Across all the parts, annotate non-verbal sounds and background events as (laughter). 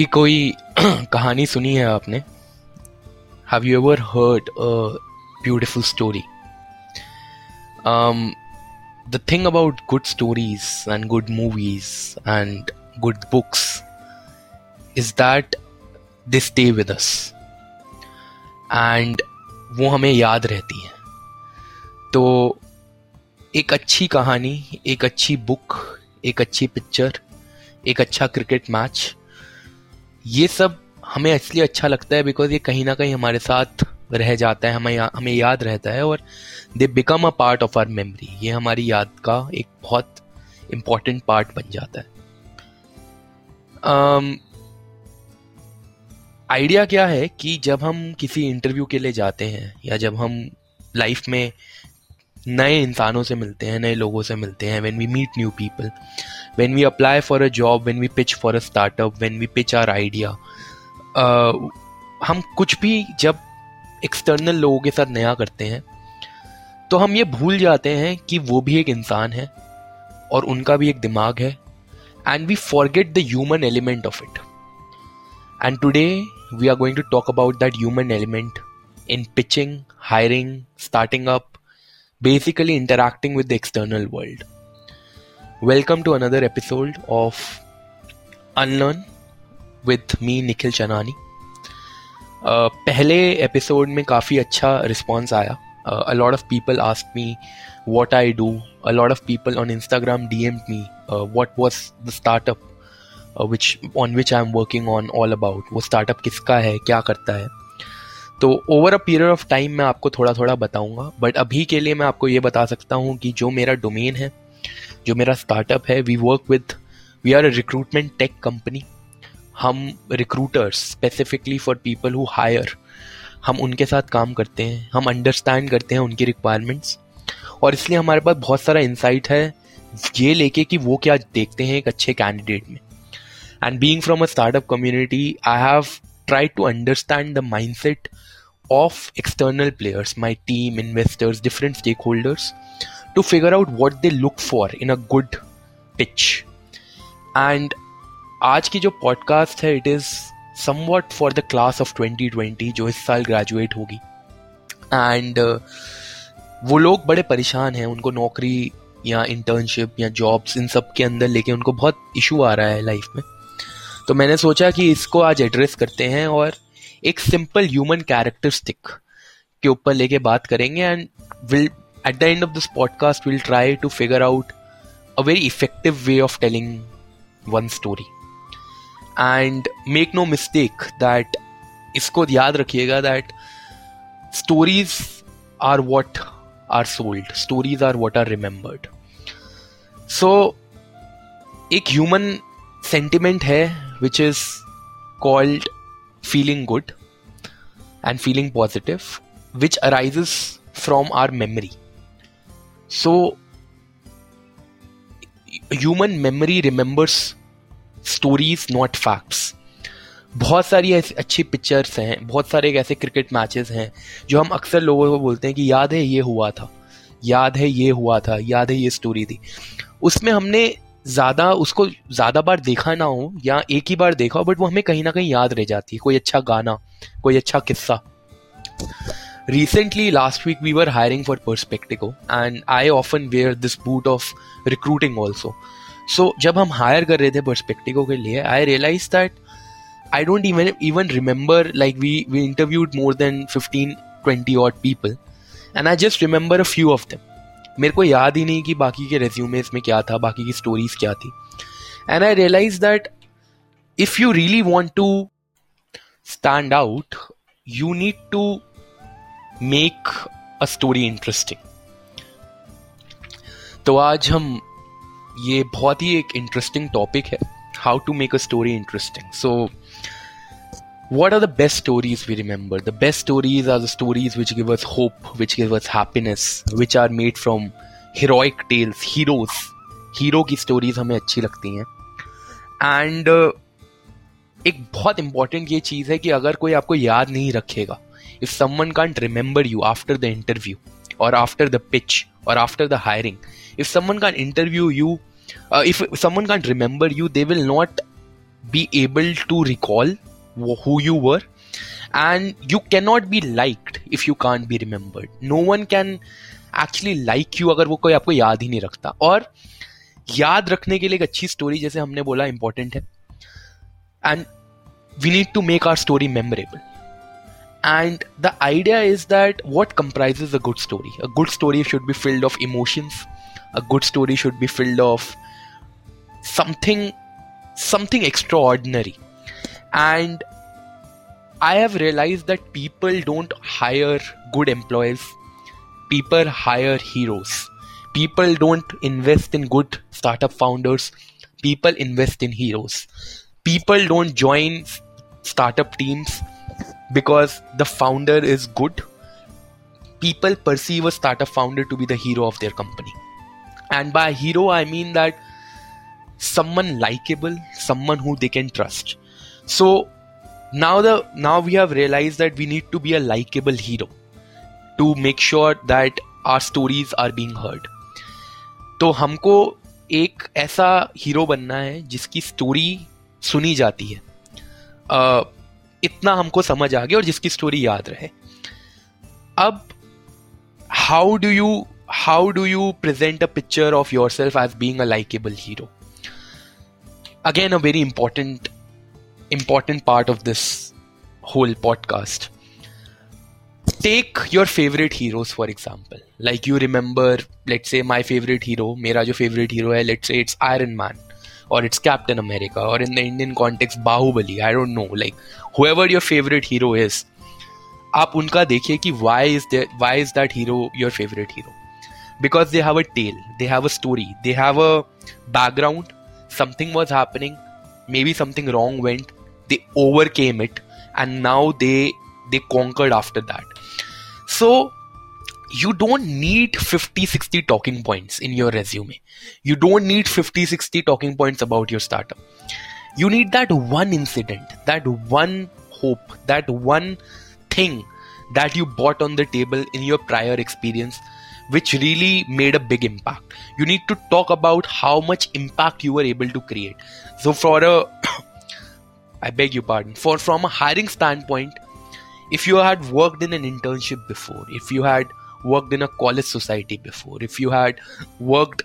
कभी कोई (clears throat) कहानी सुनी है आपने? Have you ever heard a beautiful story the thing about good stories and good movies and good books is that they stay with us and वो हमें याद रहती है। तो एक अच्छी कहानी, एक अच्छी बुक एक अच्छी पिक्चर एक अच्छा क्रिकेट मैच ये सब हमें इसलिए अच्छा लगता है बिकॉज़ ये कहीं ना कहीं हमारे साथ रह जाता है हमें या, हमें याद रहता है और they become a part of our memory ये हमारी याद का एक बहुत इंपॉर्टेंट पार्ट बन जाता है। आइडिया um, क्या है कि जब हम किसी इंटरव्यू के लिए जाते हैं या जब हम लाइफ में नए इंसानों से मिलते हैं नए लोगों से मिलते हैं when we meet new people when we apply for a job when we pitch for a startup when we pitch our idea हम कुछ भी जब एक्सटर्नल लोगों के साथ नया करते हैं तो हम ये भूल जाते हैं कि वो भी एक इंसान है और उनका भी एक दिमाग है and we forget the human element of it and today we are going to talk about that human element in pitching hiring starting up basically interacting with the external world. Welcome to another episode of Unlearn with me Nikhil Chanani uh, पहले episode में काफ़ी अच्छा response आया a lot of people asked me what I do. A lot of people on Instagram DM'd me uh, what was the startup uh, which on which I'm working on all about. वो startup किसका है क्या करता है तो over a period of time मैं आपको थोड़ा थोड़ा बताऊँगा बट अभी के लिए मैं आपको ये बता सकता हूँ कि जो मेरा डोमेन है जो मेरा स्टार्टअप है we work with we are a recruitment tech company हम recruiters specifically for people who hire हम उनके साथ काम करते हैं हम अंडरस्टैंड करते हैं उनकी रिक्वायरमेंट्स और इसलिए हमारे पास बहुत सारा इंसाइट है ये लेके कि वो क्या देखते हैं एक अच्छे कैंडिडेट में. And being from a startup community I have try to understand the mindset external players players, team investors different stake stakeholders, to figure out what they look for in a good pitch. And आज की जो podcast है it is something for the class of 2020 जो इस साल graduate होगी and uh, वो लोग बड़े परेशान हैं उनको नौकरी या इंटर्नशिप या जॉब्स इन सब के अंदर लेके उनको बहुत इशू आ रहा है लाइफ में तो मैंने सोचा कि इसको आज एड्रेस करते हैं और एक सिंपल ह्यूमन कैरेक्टरिस्टिक के ऊपर लेके बात करेंगे and will at the end of this podcast will try to figure out a very effective way of telling one story and make no mistake that इसको याद रखिएगा that stories are what are sold stories are what are remembered so एक human sentiment है which is called feeling good and feeling positive, which arises from our memory. So, human memory remembers stories, not facts. बहुत सारी ऐसी अच्छी pictures हैं बहुत सारे ऐसे क्रिकेट मैचेस हैं जो हम अक्सर लोगों को बोलते हैं कि याद है ये हुआ था याद है ये हुआ था याद है ये स्टोरी थी उसमें हमने ज़्यादा उसको ज़्यादा बार देखा ना हो या एक ही बार देखा हो बट वो हमें कहीं ना कहीं याद रह जाती है कोई अच्छा गाना कोई अच्छा किस्सा recently last week we were hiring for perspective and i often wear this boot of recruiting also so जब हम हायर कर रहे थे perspective के लिए I realise that I don't even even remember like we we interviewed more than 15 20 odd people and i just remember a few of them मेरे को याद ही नहीं कि बाकी के रेज्यूमे में क्या था बाकी की स्टोरीज क्या थी and I realise that if you really want to stand out you need to make a story interesting तो आज हम ये बहुत ही एक इंटरेस्टिंग टॉपिक है how to make a story interesting so what are the best stories we remember the best stories are the stories which give us hope which give us happiness which are made from heroic tales heroes hero की stories हमें अच्छी लगती हैं. And uh, एक बहुत important ये चीज़ है कि अगर कोई आपको याद नहीं रखेगा if someone can't remember you after the interview और आफ्टर द पिच और after the hiring if someone can't interview you if someone can't remember you they will not be able to recall who you were. And you cannot be liked if you can't be remembered. No one can actually like you अगर वो कोई आपको याद ही नहीं रखता। और याद रखने के लिए एक अच्छी स्टोरी जैसे हमने बोला इंपॉर्टेंट है। And we need to make our story memorable and the idea is that what comprises a good story? A good story should be filled of emotions. A good story should be filled of something something extraordinary. And i have realized that people don't hire good employees. People hire heroes. People don't invest in good startup founders. People invest in heroes. People don't join startup teams because the founder is good people perceive a startup founder to be the hero of their company and by hero i mean that someone likable someone who they can trust so now the now we have realized that we need to be a likable hero to make sure that our stories are being heard तो हमको एक ऐसा hero बनना है जिसकी story सुनी जाती है uh, इतना हमको समझ आ गया और जिसकी स्टोरी याद रहे अब how do you how do you present a picture of yourself as being likeable hero again a very important important part of this whole podcast take your favourite heroes for example like you remember let say my favourite hero मेरा जो favourite hero है let say it's Iron Man or it's Captain America, or in the Indian context, Bahubali. I don't know. Like whoever your favorite hero is, आप उनका देखिए कि why is there why is that hero your favorite hero? Because they have a tale, they have a story, they have a background. Something was happening, maybe something wrong went. They overcame it, and now they they conquered after that. So you don't need 50 60 talking points in your resume you don't need 50 60 talking points about your startup you need that one incident that one hope that one thing that you bought on the table in your prior experience which really made a big impact. You need to talk about how much impact you were able to create. So for a (coughs) i beg your pardon. For from a hiring standpoint if you had worked in an internship before if you had worked in a college society before, if you had worked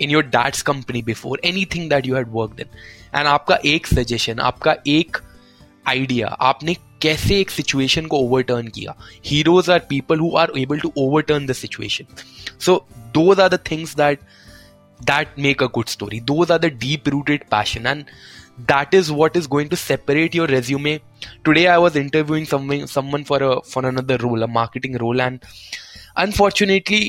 in your dad's company before, anything that you had worked in, and आपका एक suggestion आपका एक idea आपने कैसे एक situation को overturn किया heroes are people who are able to overturn the situation so those are the things that that make a good story. Those are the deep rooted passion, and that is what is going to separate your resume. Today, I was interviewing someone, someone for a for another role, a marketing role, and unfortunately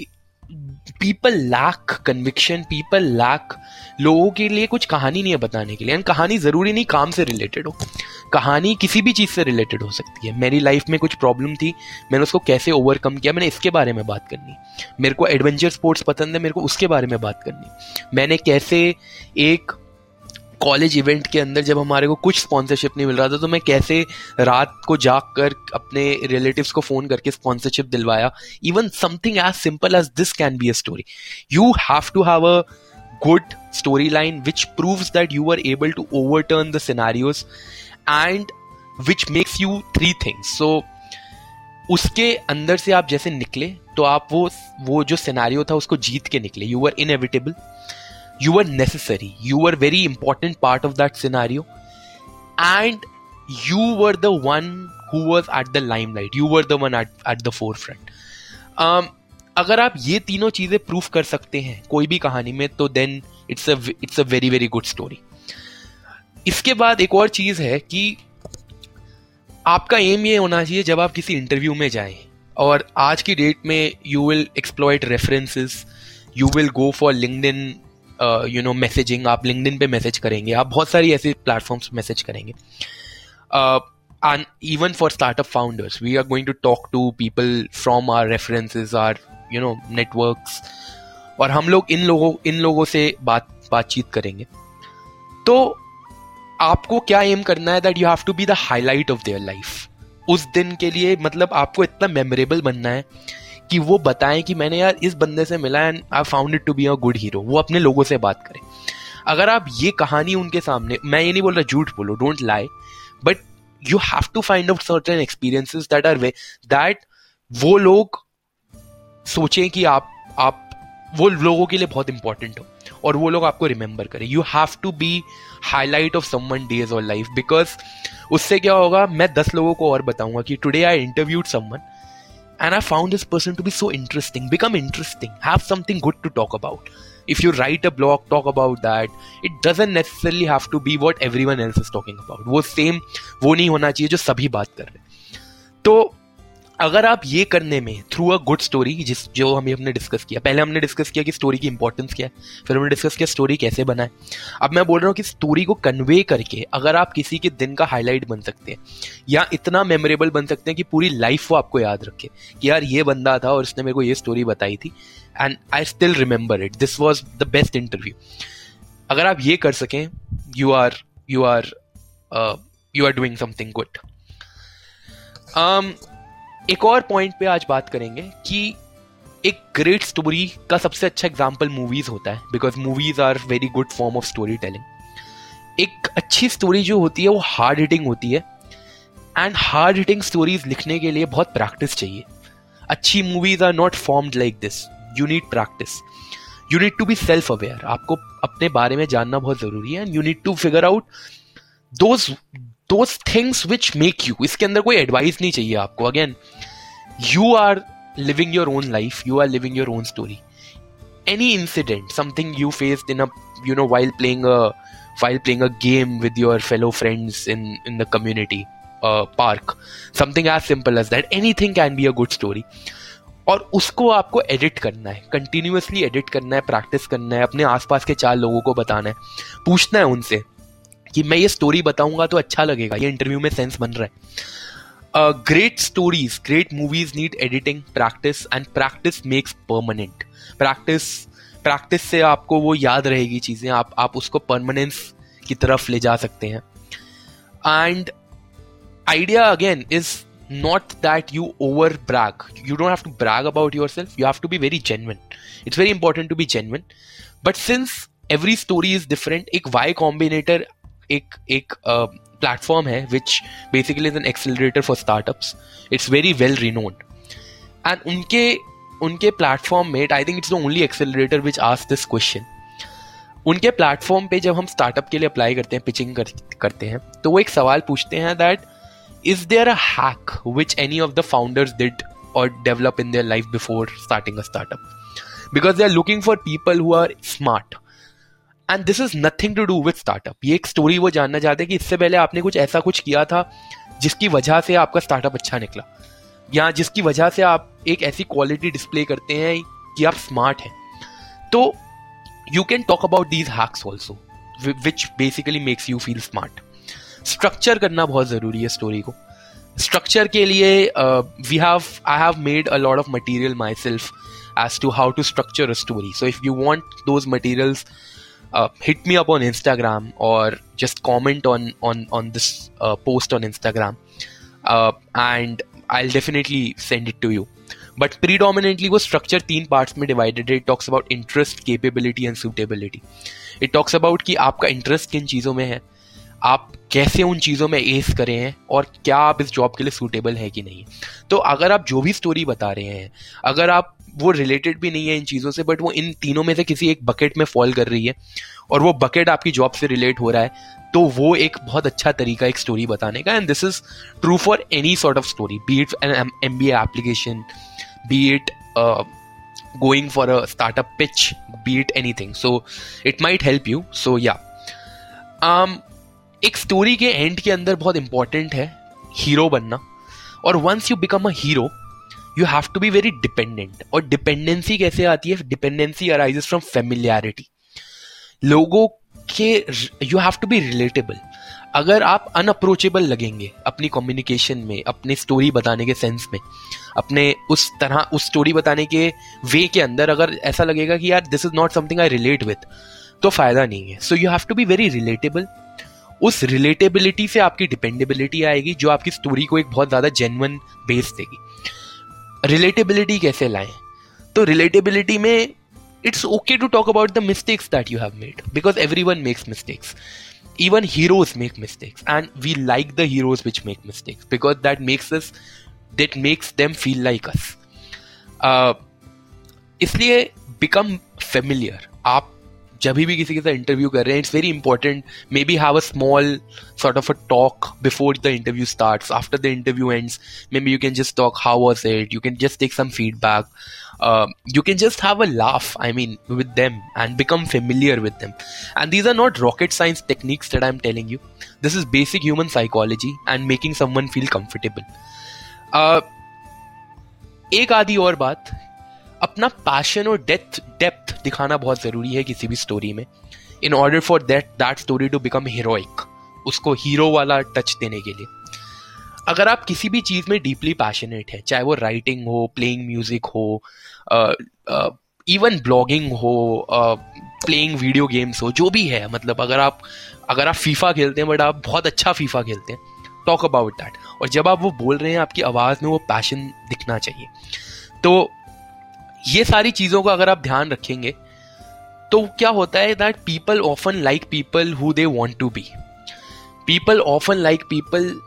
people lack conviction people lack लोगों के लिए कुछ कहानी नहीं है बताने के लिए। एंड कहानी ज़रूरी नहीं काम से रिलेटेड हो। कहानी किसी भी चीज़ से रिलेटेड हो सकती है। मेरी लाइफ में कुछ प्रॉब्लम थी, मैंने उसको कैसे ओवरकम किया, मैंने इसके बारे में बात करनी। मेरे को एडवेंचर स्पोर्ट्स पसंद है, मेरे को उसके बारे में बात करनी। मैंने कैसे एक कॉलेज इवेंट के अंदर जब हमारे को कुछ स्पॉन्सरशिप नहीं मिल रहा था तो मैं कैसे रात को जाग कर अपने रिलेटिव्स को फ़ोन करके स्पॉन्सरशिप दिलवाया? Even something as simple as this can be a story you have to have a good storyline which proves that you were able to overturn the scenarios and which makes you three things. So, उसके अंदर से आप जैसे निकले तो आप वो वो जो सिनारियो था, उसको जीत के निकले. You were inevitable you were necessary you were very important part of that scenario and you were the one who was at the limelight you were the one at, at the forefront um, अगर आप ये तीनों चीज़ें proof कर सकते हैं कोई भी कहानी में तो then it's a it's a very very good story इसके बाद एक और चीज़ है कि आपका एम ये होना चाहिए जब आप किसी इंटरव्यू में जाएँ और आज की डेट में you will exploit references you will go for LinkedIn you know messaging आप लिंकडिन पे मैसेज करेंगे, आप बहुत सारी ऐसे प्लेटफॉर्म्स मैसेज करेंगे। and even for startup founders, we are going to talk to people from our references, our, you know, networks, और हम लोग इन लोगों इन लोगों से बात, बातचीत करेंगे। तो आपको क्या एम करना है that you have to be the highlight of their life उस दिन के लिए मतलब आपको इतना मेमोरेबल बनना है कि वो बताएँ कि मैंने यार इस बंदे से मिला and I found it to be a good hero वो अपने लोगों से बात करें। अगर आप ये कहानी उनके सामने, मैं ये नहीं बोल रहा झूठ बोलो don't lie but you have to find out certain experiences that are way that वो लोग सोचें कि आप आप, वो लोगों के लिए बहुत इंपॉर्टेंट हो, और वो लोग आपको रिमेंबर करें। You have to be highlight of someone days और लाइफ बिकॉज़ उससे क्या होगा, मैं दस लोगों को और बताऊँगा कि today I interviewed someone and I found this person to be so interesting. Become interesting. Have something good to talk about. If you write a blog, talk about that. It doesn't necessarily have to be what everyone else is talking about. वो same वो नहीं होना चाहिए जो सभी बात कर रहे तो अगर आप ये करने में थ्रू अ गुड स्टोरी जिस जो हमें हमने डिस्कस किया, पहले हमने डिस्कस किया कि स्टोरी की इंपॉर्टेंस क्या है, फिर हमने डिस्कस किया स्टोरी कैसे बनाए अब मैं बोल रहा हूँ कि स्टोरी को कन्वे करके अगर आप किसी के दिन का हाईलाइट बन सकते हैं, या इतना मेमोरेबल बन सकते हैं कि पूरी लाइफ वो आपको याद रखे कि यार ये बंदा था और उसने मेरे को ये स्टोरी बताई थी and I still remember it this was the best interview अगर आप ये कर सकें you are you are you are doing something good एक और पॉइंट पे आज बात करेंगे कि एक ग्रेट स्टोरी का सबसे अच्छा एग्ज़ाम्पल मूवीज़ होता है because movies are very good form of storytelling एक अच्छी स्टोरी जो होती है, वो हार्ड हिटिंग होती है एंड हार्ड हिटिंग स्टोरीज लिखने के लिए बहुत प्रैक्टिस चाहिए. अच्छी movies are not formed like this you need practice you need to be self aware आपको अपने बारे में जानना बहुत ज़रूरी है and you need to figure out those those things which make you इसके अंदर कोई एडवाइस नहीं चाहिए आपको। Again you are living your own life you are living your own story any incident something you faced in a you know while playing while playing a game with your fellow friends in in the community park something as simple as that anything can be a good story और उसको आपको edit करना है continuously edit करना है practice करना है, अपने आसपास के चार लोगों को बताना है, पूछना है उनसे। कि मैं ये स्टोरी बताऊँगा तो अच्छा लगेगा। ये इंटरव्यू में सेंस बन रहा है। Great stories great movies need editing practice and practice makes permanent practice practice से आपको वो याद रहेगी चीज़ें। आप आप उसको परमानेंस की तरफ़ ले जा सकते हैं। And idea again is not that you over brag you don't have to brag about yourself you have to be very genuine it's very important to be genuine but since every story is different एक Y Combinator एक एक platform है which basically is an accelerator for startups it's very well renowned and उनके उनके platform में I think it's the only accelerator which ask this question उनके platform पे जब हम स्टार्टअप के लिए अप्लाई करते हैं पिचिंग कर, करते हैं तो वो एक सवाल पूछते हैं that is there a hack which any of the founders did और develop in their life before starting a startup because they are looking for people who are smart and this is nothing to do with startup ये एक story वो जानना चाहते हैं कि इससे पहले आपने कुछ ऐसा कुछ किया था जिसकी वजह से आपका स्टार्टअप अच्छा निकला? या जिसकी वजह से आप एक ऐसी क्वालिटी डिस्प्ले करते हैं कि आप स्मार्ट हैं? तो you can talk about these hacks also which basically makes you feel smart structure करना बहुत ज़रूरी है स्टोरी को। स्ट्रक्चर के लिए we have I have made a lot of material myself as to how to structure a story. So if you want those materials, hit me up on Instagram और just comment on on on this post on Instagram and I definitely send it to you but predominantly वो structure तीन part में divided है. It talks about interest capability and suitability it talks about कि आपका interest किन चीज़ों में है. आप कैसे उन चीज़ों में एस करें हैं और क्या आप इस जॉब के लिए सूटेबल है कि नहीं. तो अगर आप जो भी स्टोरी बता रहे हैं, अगर आप वो रिलेटेड भी नहीं है इन चीज़ों से बट वो इन तीनों में से किसी एक बकेट में फॉल कर रही है। और वो बकेट आपकी जॉब से रिलेट हो रहा है तो वो एक बहुत अच्छा तरीका, एक स्टोरी बताने का। And this is true for any sort of story be it M B application be it going for a startup pitch be it anything so it might help you so या एक story के end के अंदर बहुत important है hero बनना। और once you become a hero you have to be very dependent और डिपेंडेंसी कैसे आती है? डिपेंडेंसी अराइजेस फ्रॉम फेमिलियरिटी लोगों के you have to be relatable अगर आप अनअप्रोचेबल लगेंगे अपनी कम्युनिकेशन में, अपनी स्टोरी बताने के सेंस में, अपने उस तरह, उस स्टोरी बताने के वे के अंदर अगर ऐसा लगेगा कि यार this is not something I relate with तो फ़ायदा नहीं है. So you have to be very relatable उस रिलेटेबिलिटी से आपकी डिपेंडेबिलिटी आएगी, जो आपकी स्टोरी को एक बहुत ज़्यादा जेनवन बेस देगी. रिलेटेबिलिटी कैसे लाएँ? तो रिलेटेबिलिटी में it's okay to talk about the mistakes that you have made because everyone makes mistakes even heroes make mistakes and we like the heroes which make mistakes because that makes us that makes them feel like us इसलिए become familiar आप जब भी किसी के साथ interview कर रहे हैं it's very important maybe have a small sort of a talk before the interview start after the interview ends maybe you can just talk how was it you can just take some feedback you can just have a laugh I mean with them and become familiar with them and these are not rocket science techniques that I am telling you this is basic human psychology and making someone feel comfortable एक आधी और बात अपना passion और death depth दिखाना बहुत ज़रूरी है किसी भी स्टोरी में। In order for that that story to become heroic उसको हीरो वाला टच देने के लिए। अगर आप किसी भी चीज़ में डीपली पैशनेट है, चाहे वो राइटिंग हो प्लेइंग म्यूज़िक हो इवन ब्लॉगिंग हो प्लेइंग वीडियो गेम्स हो, जो भी है मतलब अगर आप अगर आप फीफा खेलते हैं बट आप बहुत अच्छा फीफा खेलते हैं टॉक अबाउट दैट और जब आप वो बोल रहे हैं, आपकी आवाज़ में वो पैशन दिखना चाहिए। तो ये सारी चीज़ों का अगर आप ध्यान रखेंगे तो क्या होता है that people often like people who they want to be people often like people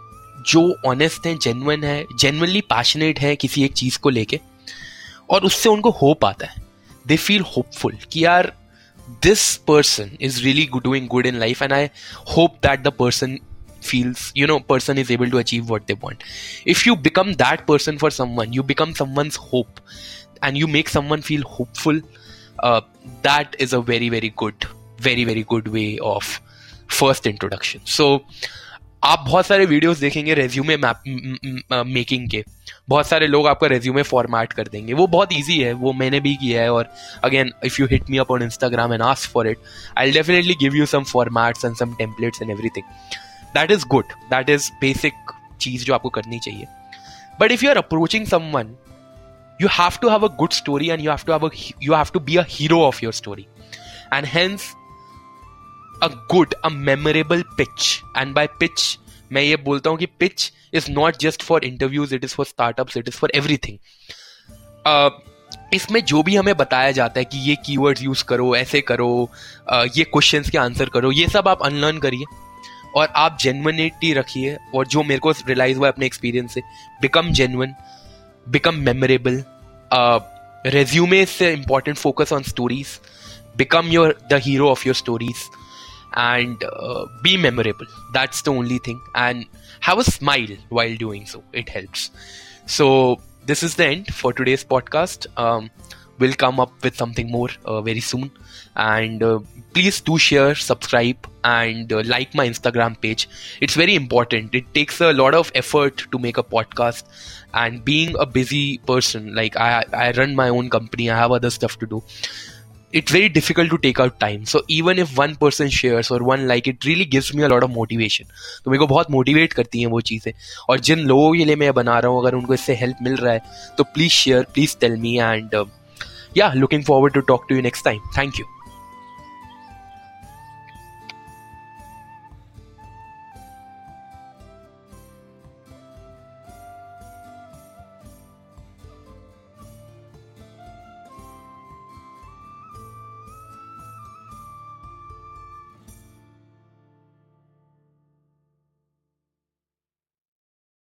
जो ऑनेस्ट है जेनुअन है जेनुअनली पैशनेट है किसी एक चीज़ को लेके, और उससे उनको होप आता है. दे फील होपफुल कि यार this person is really doing good in life and I hope that the person feels, you know, person is able to achieve what they want. If you become that person for someone, you become someone's hope. And you make someone feel hopeful uh, that is a very very good very very good way of first introduction. So आप बहुत सारे videos देखेंगे resume making के। बहुत सारे लोग आपका resume format कर देंगे। वो बहुत इजी है वो मैंने भी किया है और again if you hit me up on Instagram and ask for it I definitely give you some formats and some templates and everything that is good that is basic चीज़ जो आपको करनी चाहिए। But if you are approaching someone you have to have a good story and you have to have a, you have to be a hero of your story. And hence, a good, a memorable pitch. And by pitch, मैं ये बोलता हूँ कि pitch is not just for interviews it is for startups it is for everything इसमें जो भी हमें बताया जाता है कि ये कीवर्ड्स यूज़ करो, ऐसे करो ये क्वेश्चंस के आंसर करो, ये सब आप अनलर्न करिए। और आप जेनवनिटी रखिए और जो मेरे को रियलाइज़ हुआ है अपने एक्सपीरियंस से become genuine become memorable. Uh, resumes an important focus on stories. Become your the hero of your stories, and uh, be memorable. That's the only thing. And have a smile while doing so. It helps. So this is the end for today's podcast. Um, we'll come up with something more uh, very soon and uh, please do share subscribe and uh, like my instagram page it's very important it takes a lot of effort to make a podcast and being a busy person like i i run my own company i have other stuff to do it's very difficult to take out time so even if one person shares or one like it really gives me a lot of motivation तो मेरे को बहुत motivate करती हैं वो चीज़ें और जिन लोगों के लिए मैं बना रहा हूँ अगर उनको इससे हेल्प मिल रहा है तो please share please tell me and yeah looking forward to talk to you next time. Thank you